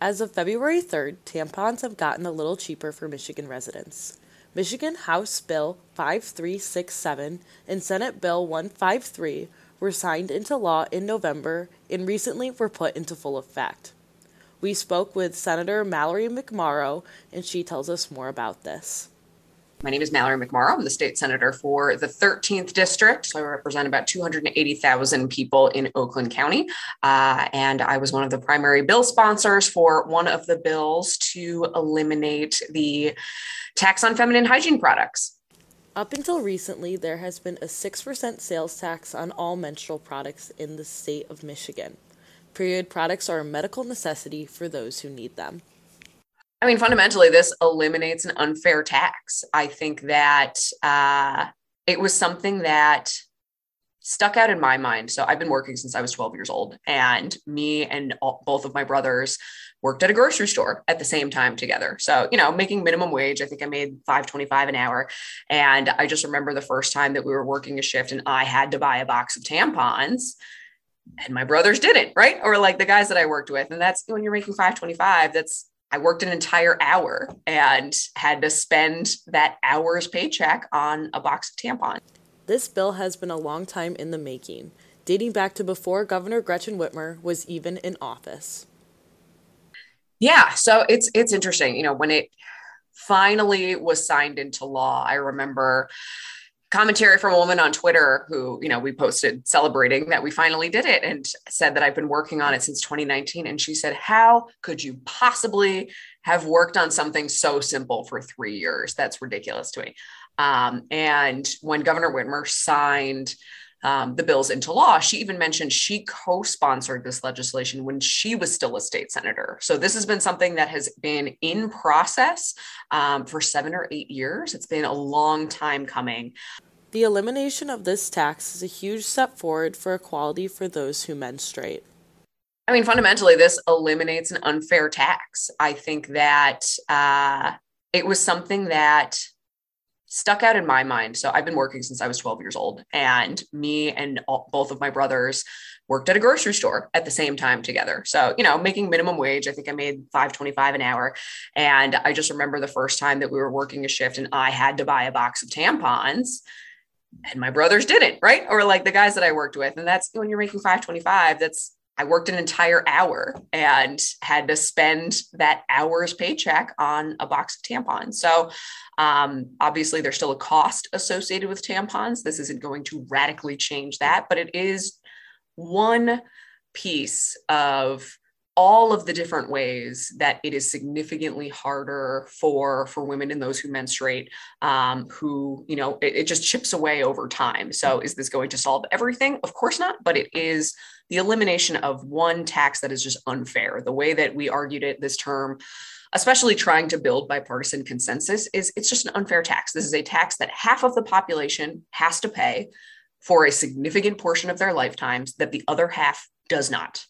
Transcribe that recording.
As of February 3rd, tampons have gotten a little cheaper for Michigan residents. Michigan House Bill 5367 and Senate Bill 153 were signed into law in November and recently were put into full effect. We spoke with Senator Mallory McMorrow, and she tells us more about this. My name is Mallory McMorrow. I'm the state senator for the 13th district. So I represent about 280,000 people in Oakland County. Uh, and I was one of the primary bill sponsors for one of the bills to eliminate the tax on feminine hygiene products. Up until recently, there has been a 6% sales tax on all menstrual products in the state of Michigan. Period products are a medical necessity for those who need them. I mean, fundamentally, this eliminates an unfair tax. I think that uh, it was something that stuck out in my mind. So I've been working since I was 12 years old, and me and all, both of my brothers worked at a grocery store at the same time together. So, you know, making minimum wage, I think I made 525 an hour. And I just remember the first time that we were working a shift and I had to buy a box of tampons and my brothers didn't, right? Or like the guys that I worked with. And that's when you're making 525, that's I worked an entire hour and had to spend that hour's paycheck on a box of tampons. This bill has been a long time in the making, dating back to before Governor Gretchen Whitmer was even in office. Yeah, so it's it's interesting, you know, when it finally was signed into law, I remember commentary from a woman on Twitter who, you know, we posted celebrating that we finally did it and said that I've been working on it since 2019. And she said, How could you possibly have worked on something so simple for three years? That's ridiculous to me. Um, and when Governor Whitmer signed um, the bills into law, she even mentioned she co sponsored this legislation when she was still a state senator. So this has been something that has been in process um, for seven or eight years. It's been a long time coming. The elimination of this tax is a huge step forward for equality for those who menstruate. I mean, fundamentally, this eliminates an unfair tax. I think that uh, it was something that stuck out in my mind. So I've been working since I was 12 years old, and me and all, both of my brothers worked at a grocery store at the same time together. So, you know, making minimum wage, I think I made 525 an hour. And I just remember the first time that we were working a shift and I had to buy a box of tampons and my brothers didn't, right? Or like the guys that I worked with. And that's when you're making 525, that's I worked an entire hour and had to spend that hour's paycheck on a box of tampons. So, um, obviously, there's still a cost associated with tampons. This isn't going to radically change that, but it is one piece of all of the different ways that it is significantly harder for for women and those who menstruate um, who you know it, it just chips away over time. So is this going to solve everything? Of course not but it is the elimination of one tax that is just unfair. The way that we argued it this term especially trying to build bipartisan consensus is it's just an unfair tax. This is a tax that half of the population has to pay for a significant portion of their lifetimes that the other half does not